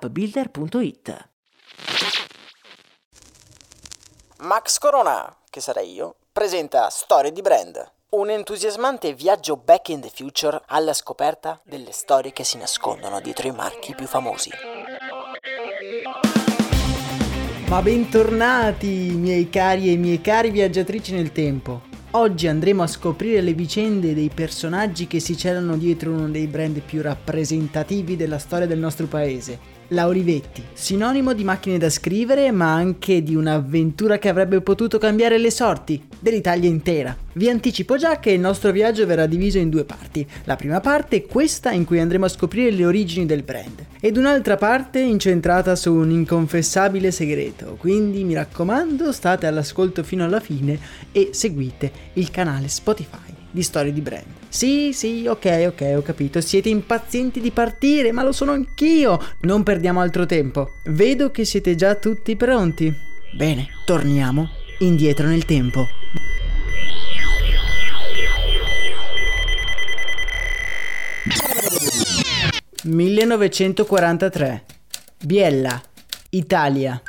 appbuilder.it. Max Corona, che sarei io, presenta Storie di Brand, un entusiasmante viaggio back in the future alla scoperta delle storie che si nascondono dietro i marchi più famosi. Ma bentornati, miei cari e miei cari viaggiatrici nel tempo. Oggi andremo a scoprire le vicende dei personaggi che si celano dietro uno dei brand più rappresentativi della storia del nostro paese, Laurivetti, sinonimo di macchine da scrivere, ma anche di un'avventura che avrebbe potuto cambiare le sorti dell'Italia intera. Vi anticipo già che il nostro viaggio verrà diviso in due parti. La prima parte è questa in cui andremo a scoprire le origini del brand, ed un'altra parte incentrata su un inconfessabile segreto. Quindi mi raccomando, state all'ascolto fino alla fine e seguite il canale Spotify di storie di brand. Sì, sì, ok, ok, ho capito. Siete impazienti di partire, ma lo sono anch'io. Non perdiamo altro tempo. Vedo che siete già tutti pronti. Bene, torniamo indietro nel tempo. «1943. Biella, Italia».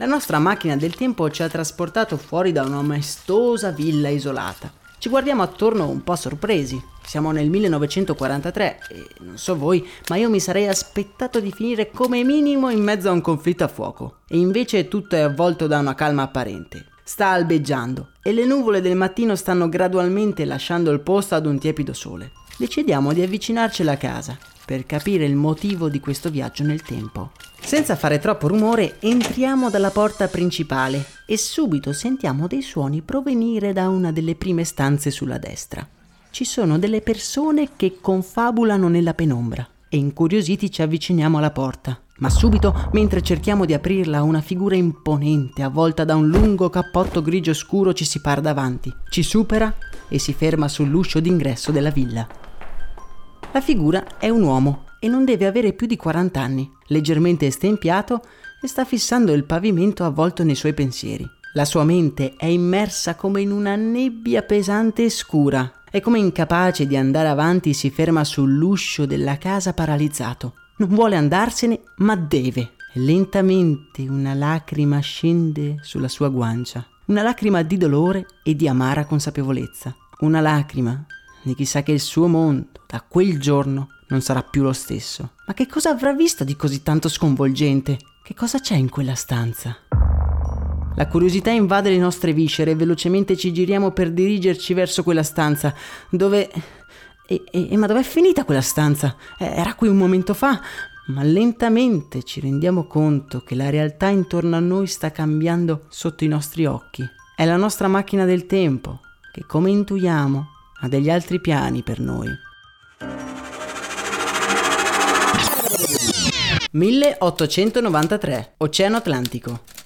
La nostra macchina del tempo ci ha trasportato fuori da una maestosa villa isolata. Ci guardiamo attorno un po' sorpresi. Siamo nel 1943 e non so voi, ma io mi sarei aspettato di finire come minimo in mezzo a un conflitto a fuoco. E invece tutto è avvolto da una calma apparente. Sta albeggiando e le nuvole del mattino stanno gradualmente lasciando il posto ad un tiepido sole. Decidiamo di avvicinarci alla casa per capire il motivo di questo viaggio nel tempo. Senza fare troppo rumore entriamo dalla porta principale e subito sentiamo dei suoni provenire da una delle prime stanze sulla destra. Ci sono delle persone che confabulano nella penombra e incuriositi ci avviciniamo alla porta. Ma subito, mentre cerchiamo di aprirla, una figura imponente, avvolta da un lungo cappotto grigio scuro, ci si para davanti, ci supera e si ferma sull'uscio d'ingresso della villa. La figura è un uomo e non deve avere più di 40 anni, leggermente estempiato e sta fissando il pavimento avvolto nei suoi pensieri. La sua mente è immersa come in una nebbia pesante e scura e come incapace di andare avanti si ferma sull'uscio della casa paralizzato. Non vuole andarsene, ma deve. Lentamente una lacrima scende sulla sua guancia, una lacrima di dolore e di amara consapevolezza, una lacrima di chi sa che il suo mondo da quel giorno non sarà più lo stesso. Ma che cosa avrà visto di così tanto sconvolgente? Che cosa c'è in quella stanza? La curiosità invade le nostre viscere e velocemente ci giriamo per dirigerci verso quella stanza, dove... E, e, ma dov'è finita quella stanza? Era qui un momento fa, ma lentamente ci rendiamo conto che la realtà intorno a noi sta cambiando sotto i nostri occhi. È la nostra macchina del tempo, che come intuiamo ha degli altri piani per noi. 1893 Oceano Atlantico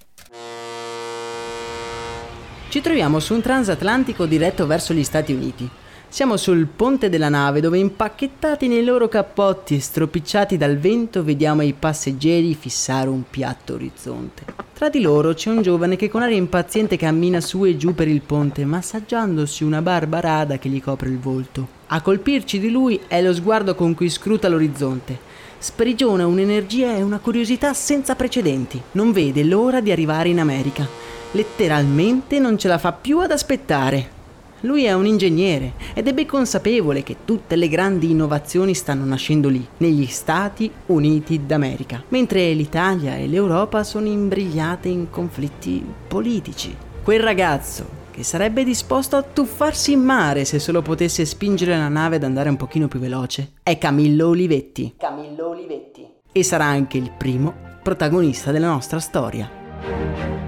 ci troviamo su un transatlantico diretto verso gli Stati Uniti. Siamo sul ponte della nave dove impacchettati nei loro cappotti e stropicciati dal vento vediamo i passeggeri fissare un piatto orizzonte. Tra di loro c'è un giovane che con aria impaziente cammina su e giù per il ponte, massaggiandosi una barba rada che gli copre il volto. A colpirci di lui è lo sguardo con cui scruta l'orizzonte. Sprigiona un'energia e una curiosità senza precedenti. Non vede l'ora di arrivare in America. Letteralmente non ce la fa più ad aspettare. Lui è un ingegnere ed è ben consapevole che tutte le grandi innovazioni stanno nascendo lì, negli Stati Uniti d'America, mentre l'Italia e l'Europa sono imbrigliate in conflitti politici. Quel ragazzo che sarebbe disposto a tuffarsi in mare se solo potesse spingere la nave ad andare un pochino più veloce, è Camillo Olivetti. Camillo Olivetti. E sarà anche il primo protagonista della nostra storia.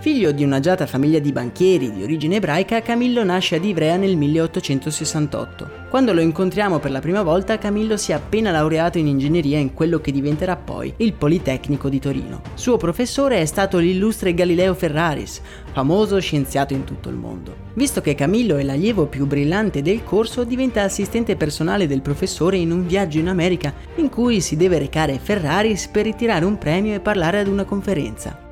Figlio di un'agiata famiglia di banchieri di origine ebraica, Camillo nasce ad Ivrea nel 1868. Quando lo incontriamo per la prima volta, Camillo si è appena laureato in ingegneria in quello che diventerà poi il Politecnico di Torino. Suo professore è stato l'illustre Galileo Ferraris, famoso scienziato in tutto il mondo. Visto che Camillo è l'allievo più brillante del corso, diventa assistente personale del professore in un viaggio in America in cui si deve recare Ferraris per ritirare un premio e parlare ad una conferenza.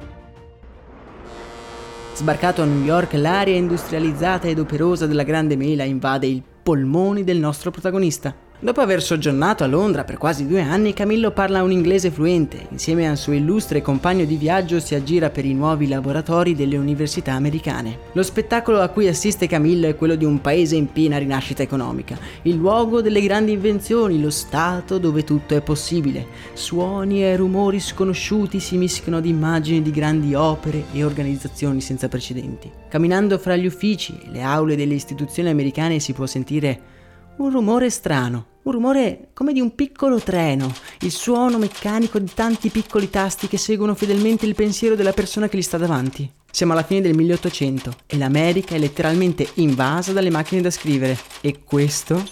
Sbarcato a New York, l'area industrializzata ed operosa della Grande Mela invade i polmoni del nostro protagonista. Dopo aver soggiornato a Londra per quasi due anni, Camillo parla un inglese fluente. Insieme al suo illustre compagno di viaggio si aggira per i nuovi laboratori delle università americane. Lo spettacolo a cui assiste Camillo è quello di un paese in piena rinascita economica, il luogo delle grandi invenzioni, lo stato dove tutto è possibile. Suoni e rumori sconosciuti si mischiano ad immagini di grandi opere e organizzazioni senza precedenti. Camminando fra gli uffici e le aule delle istituzioni americane si può sentire un rumore strano, un rumore come di un piccolo treno, il suono meccanico di tanti piccoli tasti che seguono fedelmente il pensiero della persona che gli sta davanti. Siamo alla fine del 1800 e l'America è letteralmente invasa dalle macchine da scrivere e questo,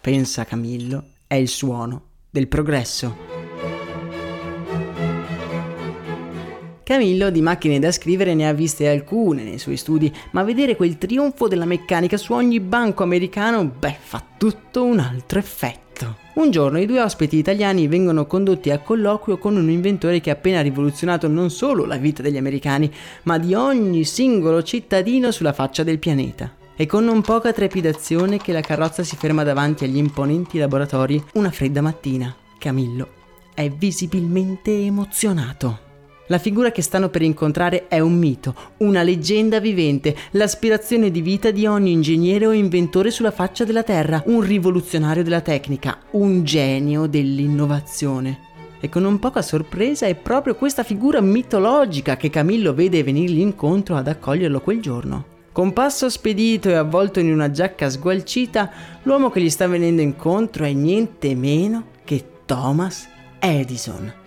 pensa Camillo, è il suono del progresso. Camillo di macchine da scrivere ne ha viste alcune nei suoi studi, ma vedere quel trionfo della meccanica su ogni banco americano, beh, fa tutto un altro effetto. Un giorno i due ospiti italiani vengono condotti a colloquio con un inventore che ha appena rivoluzionato non solo la vita degli americani, ma di ogni singolo cittadino sulla faccia del pianeta. È con non poca trepidazione che la carrozza si ferma davanti agli imponenti laboratori una fredda mattina. Camillo è visibilmente emozionato. La figura che stanno per incontrare è un mito, una leggenda vivente, l'aspirazione di vita di ogni ingegnere o inventore sulla faccia della Terra, un rivoluzionario della tecnica, un genio dell'innovazione. E con non poca sorpresa è proprio questa figura mitologica che Camillo vede venirgli incontro ad accoglierlo quel giorno. Con passo spedito e avvolto in una giacca sgualcita, l'uomo che gli sta venendo incontro è niente meno che Thomas Edison.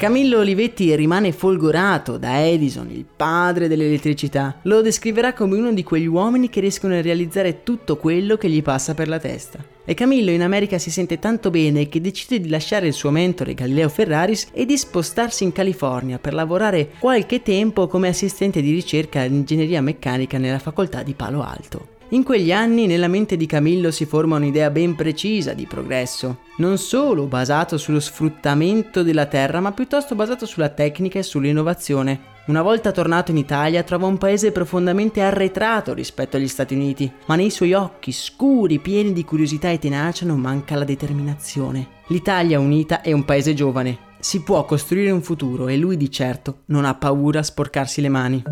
Camillo Olivetti rimane folgorato da Edison, il padre dell'elettricità. Lo descriverà come uno di quegli uomini che riescono a realizzare tutto quello che gli passa per la testa. E Camillo in America si sente tanto bene che decide di lasciare il suo mentore Galileo Ferraris e di spostarsi in California per lavorare qualche tempo come assistente di ricerca in ingegneria meccanica nella facoltà di Palo Alto. In quegli anni nella mente di Camillo si forma un'idea ben precisa di progresso, non solo basato sullo sfruttamento della terra, ma piuttosto basato sulla tecnica e sull'innovazione. Una volta tornato in Italia trova un paese profondamente arretrato rispetto agli Stati Uniti, ma nei suoi occhi scuri, pieni di curiosità e tenacia, non manca la determinazione. L'Italia unita è un paese giovane, si può costruire un futuro e lui di certo non ha paura a sporcarsi le mani.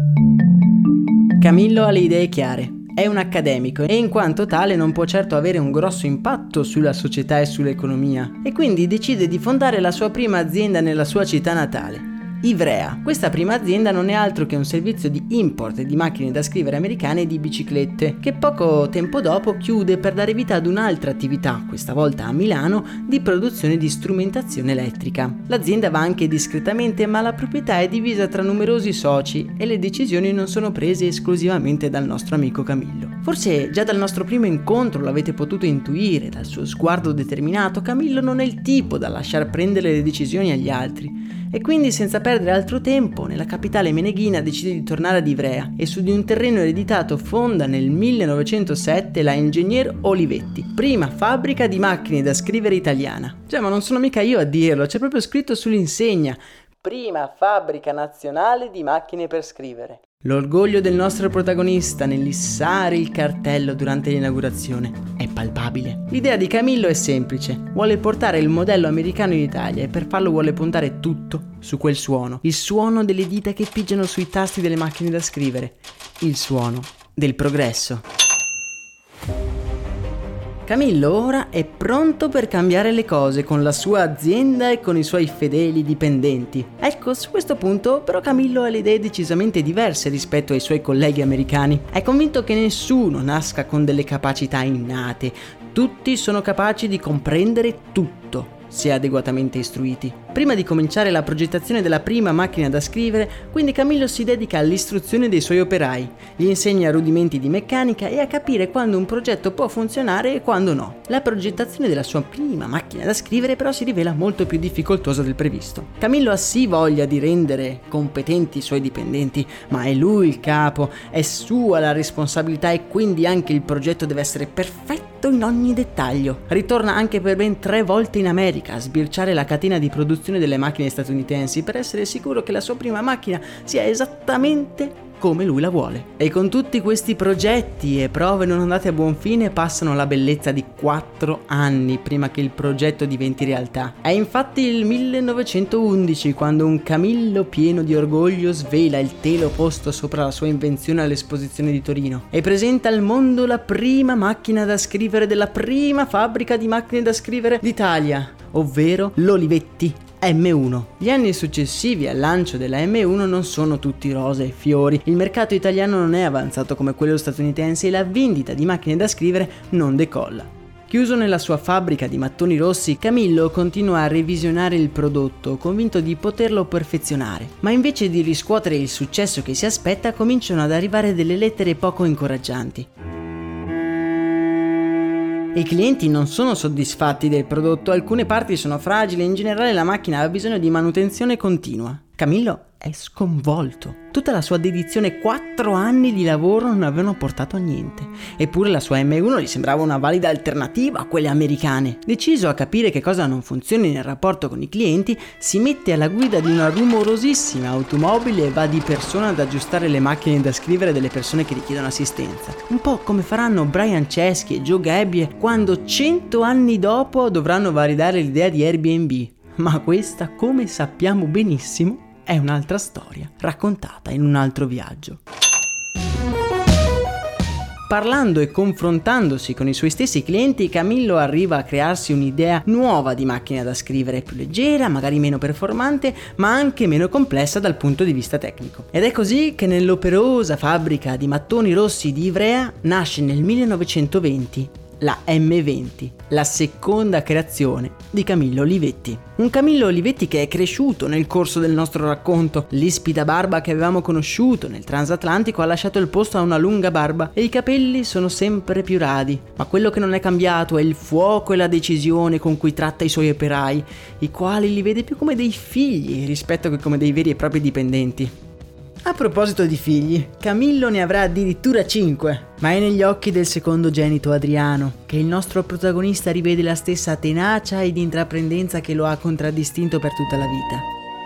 Camillo ha le idee chiare, è un accademico e in quanto tale non può certo avere un grosso impatto sulla società e sull'economia e quindi decide di fondare la sua prima azienda nella sua città natale. Ivrea. Questa prima azienda non è altro che un servizio di import di macchine da scrivere americane e di biciclette, che poco tempo dopo chiude per dare vita ad un'altra attività, questa volta a Milano, di produzione di strumentazione elettrica. L'azienda va anche discretamente, ma la proprietà è divisa tra numerosi soci e le decisioni non sono prese esclusivamente dal nostro amico Camillo. Forse già dal nostro primo incontro l'avete potuto intuire, dal suo sguardo determinato, Camillo non è il tipo da lasciar prendere le decisioni agli altri. E quindi senza perdere altro tempo, nella capitale meneghina decide di tornare ad Ivrea e su di un terreno ereditato fonda nel 1907 la Ingegner Olivetti, prima fabbrica di macchine da scrivere italiana. Cioè, ma non sono mica io a dirlo, c'è proprio scritto sull'insegna. Prima fabbrica nazionale di macchine per scrivere. L'orgoglio del nostro protagonista nell'issare il cartello durante l'inaugurazione è palpabile. L'idea di Camillo è semplice, vuole portare il modello americano in Italia e per farlo vuole puntare tutto su quel suono, il suono delle dita che pigiano sui tasti delle macchine da scrivere, il suono del progresso. Camillo ora è pronto per cambiare le cose con la sua azienda e con i suoi fedeli dipendenti. Ecco, su questo punto però Camillo ha le idee decisamente diverse rispetto ai suoi colleghi americani. È convinto che nessuno nasca con delle capacità innate, tutti sono capaci di comprendere tutto se adeguatamente istruiti. Prima di cominciare la progettazione della prima macchina da scrivere, quindi Camillo si dedica all'istruzione dei suoi operai, gli insegna rudimenti di meccanica e a capire quando un progetto può funzionare e quando no. La progettazione della sua prima macchina da scrivere però si rivela molto più difficoltosa del previsto. Camillo ha sì voglia di rendere competenti i suoi dipendenti, ma è lui il capo, è sua la responsabilità e quindi anche il progetto deve essere perfetto in ogni dettaglio. Ritorna anche per ben tre volte in America a sbirciare la catena di produzione delle macchine statunitensi per essere sicuro che la sua prima macchina sia esattamente come lui la vuole. E con tutti questi progetti e prove non andate a buon fine passano la bellezza di 4 anni prima che il progetto diventi realtà. È infatti il 1911 quando un Camillo pieno di orgoglio svela il telo posto sopra la sua invenzione all'esposizione di Torino e presenta al mondo la prima macchina da scrivere della prima fabbrica di macchine da scrivere d'Italia, ovvero l'Olivetti M1. Gli anni successivi al lancio della M1 non sono tutti rose e fiori, il mercato italiano non è avanzato come quello statunitense e la vendita di macchine da scrivere non decolla. Chiuso nella sua fabbrica di mattoni rossi, Camillo continua a revisionare il prodotto, convinto di poterlo perfezionare. Ma invece di riscuotere il successo che si aspetta, cominciano ad arrivare delle lettere poco incoraggianti. I clienti non sono soddisfatti del prodotto, alcune parti sono fragili e in generale la macchina ha bisogno di manutenzione continua. Camillo è sconvolto. Tutta la sua dedizione, 4 anni di lavoro non avevano portato a niente. Eppure la sua M1 gli sembrava una valida alternativa a quelle americane. Deciso a capire che cosa non funzioni nel rapporto con i clienti, si mette alla guida di una rumorosissima automobile e va di persona ad aggiustare le macchine da scrivere delle persone che richiedono assistenza. Un po' come faranno Brian Chesky e Joe Gabbie quando 100 anni dopo dovranno validare l'idea di Airbnb. Ma questa, come sappiamo benissimo, è un'altra storia, raccontata in un altro viaggio. Parlando e confrontandosi con i suoi stessi clienti, Camillo arriva a crearsi un'idea nuova di macchina da scrivere, più leggera, magari meno performante, ma anche meno complessa dal punto di vista tecnico. Ed è così che nell'operosa fabbrica di mattoni rossi di Ivrea nasce nel 1920 la M20, la seconda creazione di Camillo Olivetti. Un Camillo Olivetti che è cresciuto nel corso del nostro racconto. L'ispida barba che avevamo conosciuto nel transatlantico ha lasciato il posto a una lunga barba e i capelli sono sempre più radi. Ma quello che non è cambiato è il fuoco e la decisione con cui tratta i suoi operai, i quali li vede più come dei figli rispetto che come dei veri e propri dipendenti. A proposito di figli, Camillo ne avrà addirittura 5, ma è negli occhi del secondogenito Adriano che il nostro protagonista rivede la stessa tenacia ed intraprendenza che lo ha contraddistinto per tutta la vita.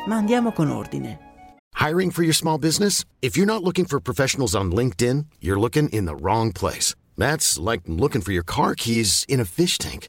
Ma andiamo con ordine. Hiring for your small business? If you're not looking for professionals on LinkedIn, you're looking in the wrong place. That's like looking for your car keys in a fish tank.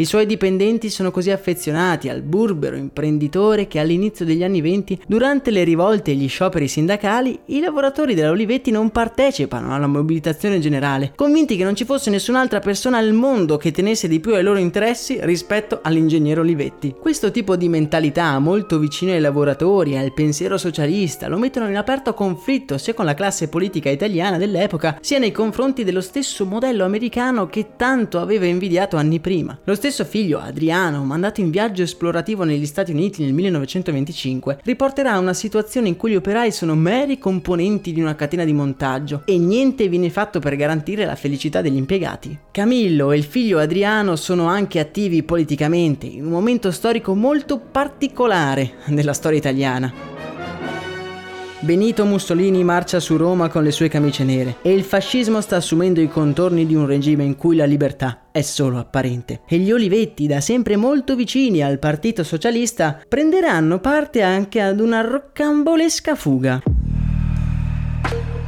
I suoi dipendenti sono così affezionati al burbero imprenditore che all'inizio degli anni 20, durante le rivolte e gli scioperi sindacali, i lavoratori della Olivetti non partecipano alla mobilitazione generale, convinti che non ci fosse nessun'altra persona al mondo che tenesse di più ai loro interessi rispetto all'ingegnere Olivetti. Questo tipo di mentalità, molto vicino ai lavoratori e al pensiero socialista, lo mettono in aperto conflitto sia con la classe politica italiana dell'epoca, sia nei confronti dello stesso modello americano che tanto aveva invidiato anni prima. Lo stesso stesso figlio, Adriano, mandato in viaggio esplorativo negli Stati Uniti nel 1925, riporterà una situazione in cui gli operai sono meri componenti di una catena di montaggio e niente viene fatto per garantire la felicità degli impiegati. Camillo e il figlio Adriano sono anche attivi politicamente in un momento storico molto particolare della storia italiana. Benito Mussolini marcia su Roma con le sue camicie nere e il fascismo sta assumendo i contorni di un regime in cui la libertà è solo apparente. E gli Olivetti, da sempre molto vicini al Partito Socialista, prenderanno parte anche ad una roccambolesca fuga.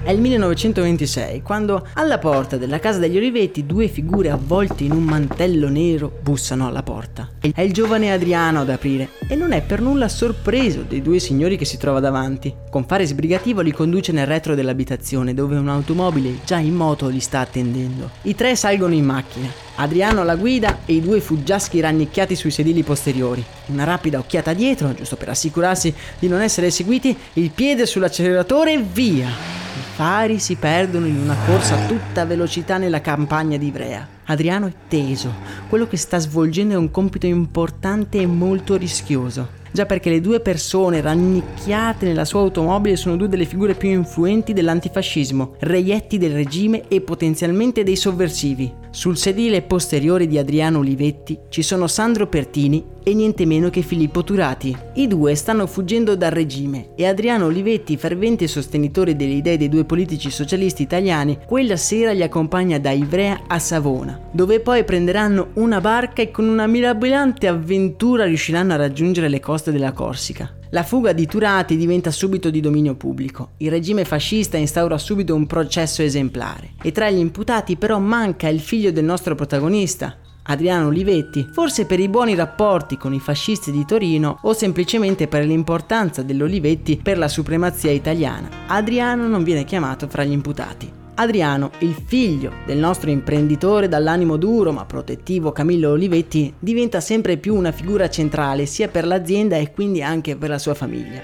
È il 1926, quando alla porta della casa degli Olivetti due figure avvolte in un mantello nero bussano alla porta. È il giovane Adriano ad aprire e non è per nulla sorpreso dei due signori che si trova davanti. Con fare sbrigativo li conduce nel retro dell'abitazione dove un'automobile già in moto li sta attendendo. I tre salgono in macchina. Adriano alla guida e i due fuggiaschi rannicchiati sui sedili posteriori. Una rapida occhiata dietro, giusto per assicurarsi di non essere seguiti, il piede sull'acceleratore e via fari si perdono in una corsa a tutta velocità nella campagna di Ivrea. Adriano è teso, quello che sta svolgendo è un compito importante e molto rischioso. Già perché le due persone rannicchiate nella sua automobile sono due delle figure più influenti dell'antifascismo, reietti del regime e potenzialmente dei sovversivi. Sul sedile posteriore di Adriano Olivetti ci sono Sandro Pertini e niente meno che Filippo Turati. I due stanno fuggendo dal regime e Adriano Olivetti, fervente sostenitore delle idee dei due politici socialisti italiani, quella sera li accompagna da Ivrea a Savona, dove poi prenderanno una barca e con una mirabolante avventura riusciranno a raggiungere le coste della Corsica. La fuga di Turati diventa subito di dominio pubblico. Il regime fascista instaura subito un processo esemplare. E tra gli imputati però manca il figlio del nostro protagonista, Adriano Olivetti, forse per i buoni rapporti con i fascisti di Torino o semplicemente per l'importanza dell'Olivetti per la supremazia italiana. Adriano non viene chiamato fra gli imputati. Adriano, il figlio del nostro imprenditore dall'animo duro ma protettivo Camillo Olivetti, diventa sempre più una figura centrale sia per l'azienda e quindi anche per la sua famiglia.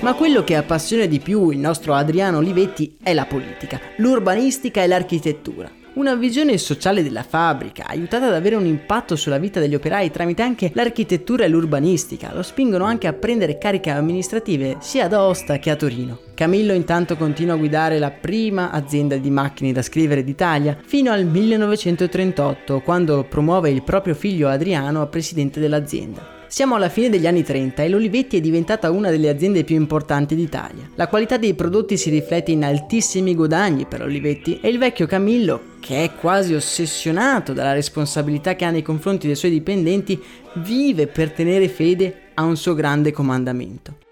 Ma quello che appassiona di più il nostro Adriano Olivetti è la politica, l'urbanistica e l'architettura. Una visione sociale della fabbrica, aiutata ad avere un impatto sulla vita degli operai tramite anche l'architettura e l'urbanistica, lo spingono anche a prendere cariche amministrative sia ad Aosta che a Torino. Camillo intanto continua a guidare la prima azienda di macchine da scrivere d'Italia fino al 1938, quando promuove il proprio figlio Adriano a presidente dell'azienda. Siamo alla fine degli anni 30 e l'Olivetti è diventata una delle aziende più importanti d'Italia. La qualità dei prodotti si riflette in altissimi guadagni per Olivetti e il vecchio Camillo, che è quasi ossessionato dalla responsabilità che ha nei confronti dei suoi dipendenti, vive per tenere fede a un suo grande comandamento.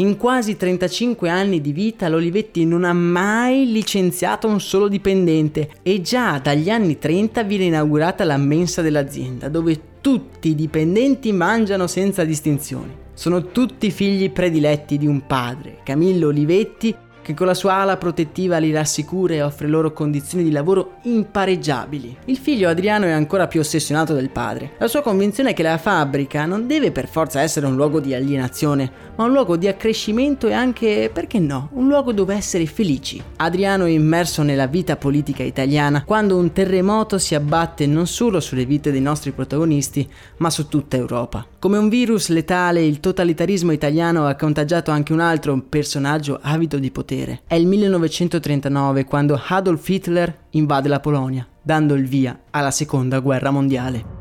In quasi 35 anni di vita l'Olivetti non ha mai licenziato un solo dipendente e già dagli anni 30 viene inaugurata la mensa dell'azienda dove tutti i dipendenti mangiano senza distinzioni. Sono tutti figli prediletti di un padre, Camillo Olivetti, che con la sua ala protettiva li rassicura e offre loro condizioni di lavoro impareggiabili. Il figlio Adriano è ancora più ossessionato del padre. La sua convinzione è che la fabbrica non deve per forza essere un luogo di alienazione, ma un luogo di accrescimento e anche, perché no, un luogo dove essere felici. Adriano è immerso nella vita politica italiana quando un terremoto si abbatte non solo sulle vite dei nostri protagonisti, ma su tutta Europa. Come un virus letale, il totalitarismo italiano ha contagiato anche un altro personaggio avido di potere potere. È il 1939 quando Adolf Hitler invade la Polonia, dando il via alla seconda guerra mondiale.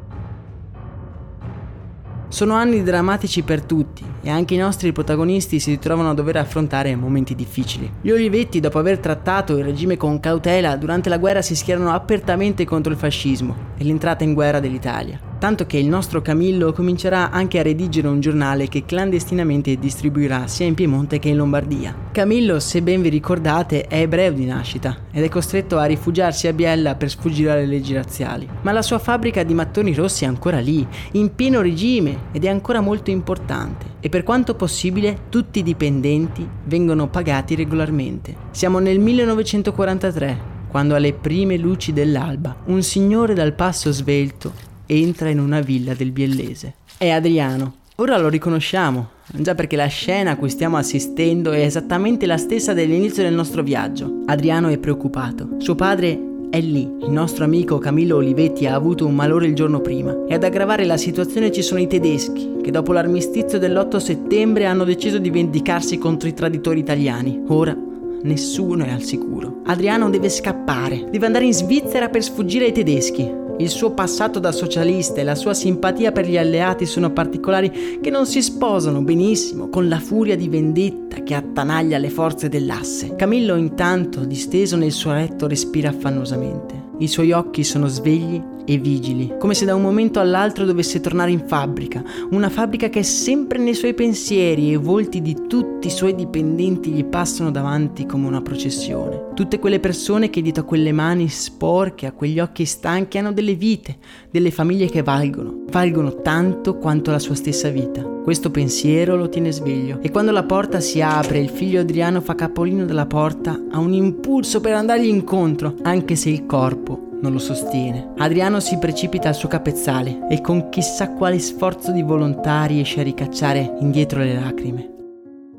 Sono anni drammatici per tutti, e anche i nostri protagonisti si ritrovano a dover affrontare momenti difficili. Gli Olivetti, dopo aver trattato il regime con cautela, durante la guerra si schierano apertamente contro il fascismo e l'entrata in guerra dell'Italia tanto che il nostro Camillo comincerà anche a redigere un giornale che clandestinamente distribuirà sia in Piemonte che in Lombardia. Camillo, se ben vi ricordate, è ebreo di nascita ed è costretto a rifugiarsi a Biella per sfuggire alle leggi razziali. Ma la sua fabbrica di mattoni rossi è ancora lì, in pieno regime ed è ancora molto importante. E per quanto possibile tutti i dipendenti vengono pagati regolarmente. Siamo nel 1943 quando alle prime luci dell'alba un signore dal passo svelto entra in una villa del Biellese. È Adriano. Ora lo riconosciamo, già perché la scena a cui stiamo assistendo è esattamente la stessa dell'inizio del nostro viaggio. Adriano è preoccupato. Suo padre è lì. Il nostro amico Camillo Olivetti ha avuto un malore il giorno prima e ad aggravare la situazione ci sono i tedeschi, che dopo l'armistizio dell'8 settembre hanno deciso di vendicarsi contro i traditori italiani. Ora nessuno è al sicuro. Adriano deve scappare, deve andare in Svizzera per sfuggire ai tedeschi. Il suo passato da socialista e la sua simpatia per gli alleati sono particolari che non si sposano benissimo con la furia di vendetta che attanaglia le forze dell'asse. Camillo intanto, disteso nel suo letto, respira affannosamente. I suoi occhi sono svegli e vigili, come se da un momento all'altro dovesse tornare in fabbrica, una fabbrica che è sempre nei suoi pensieri e i volti di tutti i suoi dipendenti gli passano davanti come una processione. Tutte quelle persone che dietro a quelle mani sporche, a quegli occhi stanchi hanno delle vite, delle famiglie che valgono, valgono tanto quanto la sua stessa vita. Questo pensiero lo tiene sveglio e quando la porta si apre e il figlio Adriano fa capolino dalla porta, ha un impulso per andargli incontro, anche se il corpo non lo sostiene. Adriano si precipita al suo capezzale e con chissà quale sforzo di volontà riesce a ricacciare indietro le lacrime.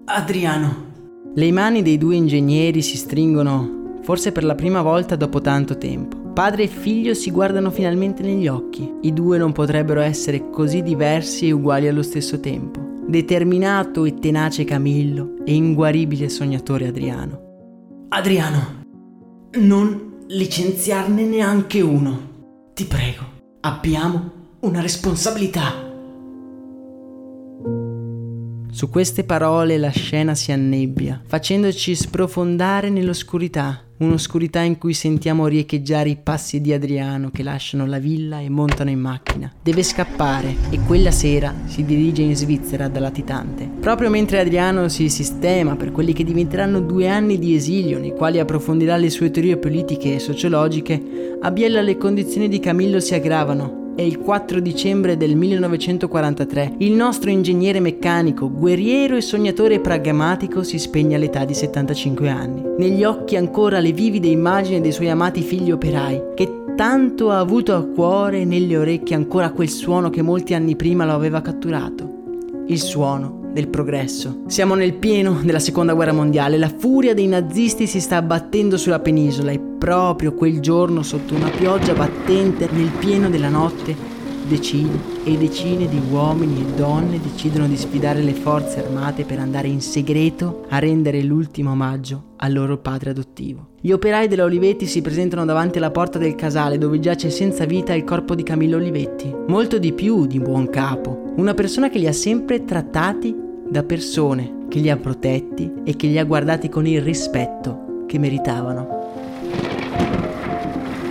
Adriano. Le mani dei due ingegneri si stringono, forse per la prima volta dopo tanto tempo. Padre e figlio si guardano finalmente negli occhi. I due non potrebbero essere così diversi e uguali allo stesso tempo. Determinato e tenace Camillo e inguaribile sognatore Adriano. Adriano, non licenziarne neanche uno. Ti prego, abbiamo una responsabilità. Su queste parole la scena si annebbia, facendoci sprofondare nell'oscurità, un'oscurità in cui sentiamo riecheggiare i passi di Adriano che lasciano la villa e montano in macchina. Deve scappare e quella sera si dirige in Svizzera da latitante. Proprio mentre Adriano si sistema per quelli che diventeranno due anni di esilio nei quali approfondirà le sue teorie politiche e sociologiche, a Biella le condizioni di Camillo si aggravano è il 4 dicembre del 1943. Il nostro ingegnere meccanico, guerriero e sognatore pragmatico si spegne all'età di 75 anni. Negli occhi ancora le vivide immagini dei suoi amati figli operai, che tanto ha avuto a cuore e nelle orecchie ancora quel suono che molti anni prima lo aveva catturato. Il suono del progresso. Siamo nel pieno della seconda guerra mondiale, la furia dei nazisti si sta abbattendo sulla penisola e proprio quel giorno sotto una pioggia battente nel pieno della notte decine e decine di uomini e donne decidono di sfidare le forze armate per andare in segreto a rendere l'ultimo omaggio al loro padre adottivo. Gli operai della Olivetti si presentano davanti alla porta del casale dove giace senza vita il corpo di Camillo Olivetti. Molto di più di buon capo, una persona che li ha sempre trattati da persone, che li ha protetti e che li ha guardati con il rispetto che meritavano.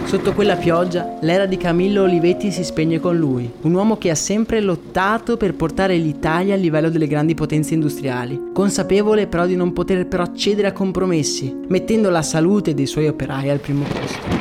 Sotto quella pioggia, l'era di Camillo Olivetti si spegne con lui, un uomo che ha sempre lottato per portare l'Italia al livello delle grandi potenze industriali, consapevole però di non poter però accedere a compromessi, mettendo la salute dei suoi operai al primo posto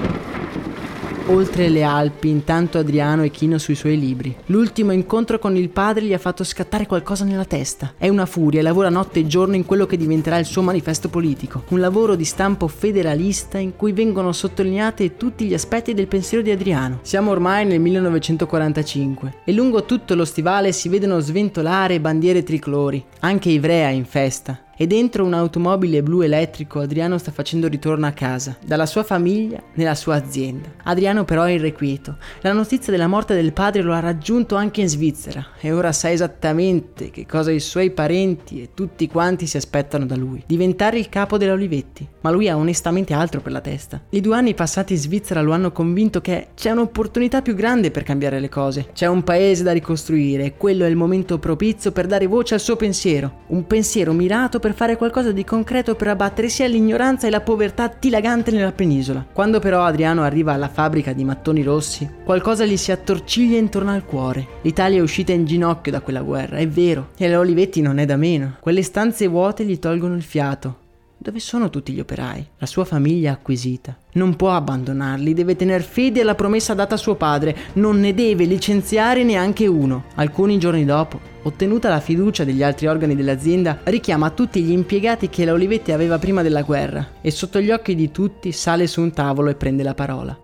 oltre le Alpi, intanto Adriano è chino sui suoi libri. L'ultimo incontro con il padre gli ha fatto scattare qualcosa nella testa. È una furia e lavora notte e giorno in quello che diventerà il suo manifesto politico. Un lavoro di stampo federalista in cui vengono sottolineati tutti gli aspetti del pensiero di Adriano. Siamo ormai nel 1945 e lungo tutto lo stivale si vedono sventolare bandiere tricolori. Anche Ivrea è in festa e dentro un'automobile blu elettrico Adriano sta facendo ritorno a casa, dalla sua famiglia nella sua azienda. Adriano però è irrequieto. La notizia della morte del padre lo ha raggiunto anche in Svizzera e ora sa esattamente che cosa i suoi parenti e tutti quanti si aspettano da lui. Diventare il capo della Olivetti. Ma lui ha onestamente altro per la testa. I due anni passati in Svizzera lo hanno convinto che c'è un'opportunità più grande per cambiare le cose. C'è un paese da ricostruire e quello è il momento propizio per dare voce al suo pensiero. Un pensiero mirato per fare qualcosa di concreto per abbattere sia l'ignoranza e la povertà dilagante nella penisola. Quando però Adriano arriva alla fabbrica di mattoni rossi, qualcosa gli si attorciglia intorno al cuore. L'Italia è uscita in ginocchio da quella guerra, è vero, e l'Olivetti non è da meno. Quelle stanze vuote gli tolgono il fiato. Dove sono tutti gli operai? La sua famiglia acquisita. Non può abbandonarli, deve tener fede alla promessa data a suo padre, non ne deve licenziare neanche uno. Alcuni giorni dopo, ottenuta la fiducia degli altri organi dell'azienda, richiama tutti gli impiegati che la Olivetti aveva prima della guerra e sotto gli occhi di tutti sale su un tavolo e prende la parola.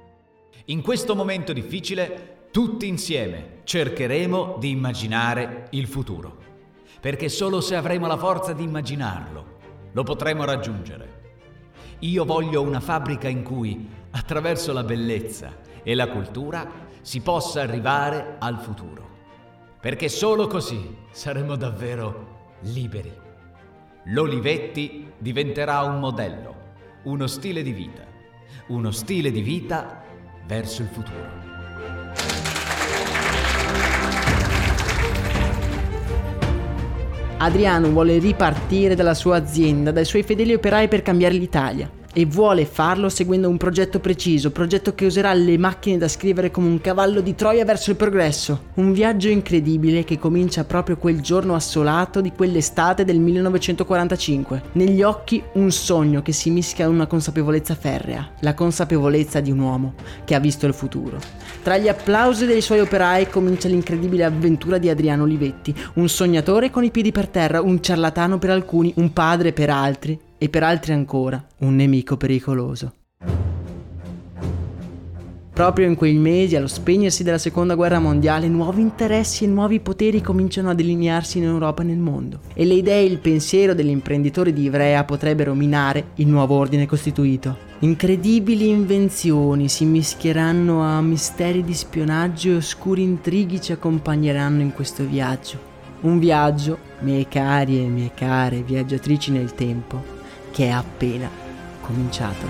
In questo momento difficile, tutti insieme cercheremo di immaginare il futuro. Perché solo se avremo la forza di immaginarlo, lo potremo raggiungere. Io voglio una fabbrica in cui, attraverso la bellezza e la cultura, si possa arrivare al futuro. Perché solo così saremo davvero liberi. L'Olivetti diventerà un modello, uno stile di vita, uno stile di vita verso il futuro. Adriano vuole ripartire dalla sua azienda, dai suoi fedeli operai per cambiare l'Italia e vuole farlo seguendo un progetto preciso, progetto che userà le macchine da scrivere come un cavallo di Troia verso il progresso. Un viaggio incredibile che comincia proprio quel giorno assolato di quell'estate del 1945. Negli occhi un sogno che si mischia a una consapevolezza ferrea, la consapevolezza di un uomo che ha visto il futuro. Tra gli applausi dei suoi operai comincia l'incredibile avventura di Adriano Olivetti, un sognatore con i piedi per terra, un ciarlatano per alcuni, un padre per altri e per altri ancora un nemico pericoloso. Proprio in quei mesi, allo spegnersi della seconda guerra mondiale, nuovi interessi e nuovi poteri cominciano a delinearsi in Europa e nel mondo. E le idee e il pensiero dell'imprenditore di Ivrea potrebbero minare il nuovo ordine costituito. Incredibili invenzioni si mischieranno a misteri di spionaggio e oscuri intrighi ci accompagneranno in questo viaggio. Un viaggio, miei cari e mie care viaggiatrici nel tempo, che è appena cominciato.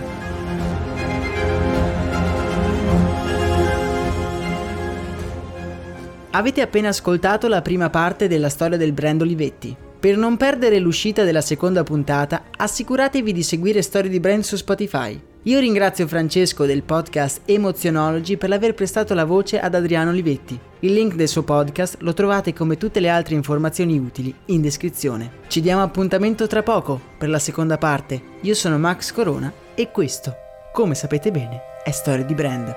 Avete appena ascoltato la prima parte della storia del brand Olivetti. Per non perdere l'uscita della seconda puntata, assicuratevi di seguire Storie di Brand su Spotify. Io ringrazio Francesco del podcast Emozionology per aver prestato la voce ad Adriano Olivetti. Il link del suo podcast lo trovate come tutte le altre informazioni utili in descrizione. Ci diamo appuntamento tra poco per la seconda parte. Io sono Max Corona e questo, come sapete bene, è Storie di Brand.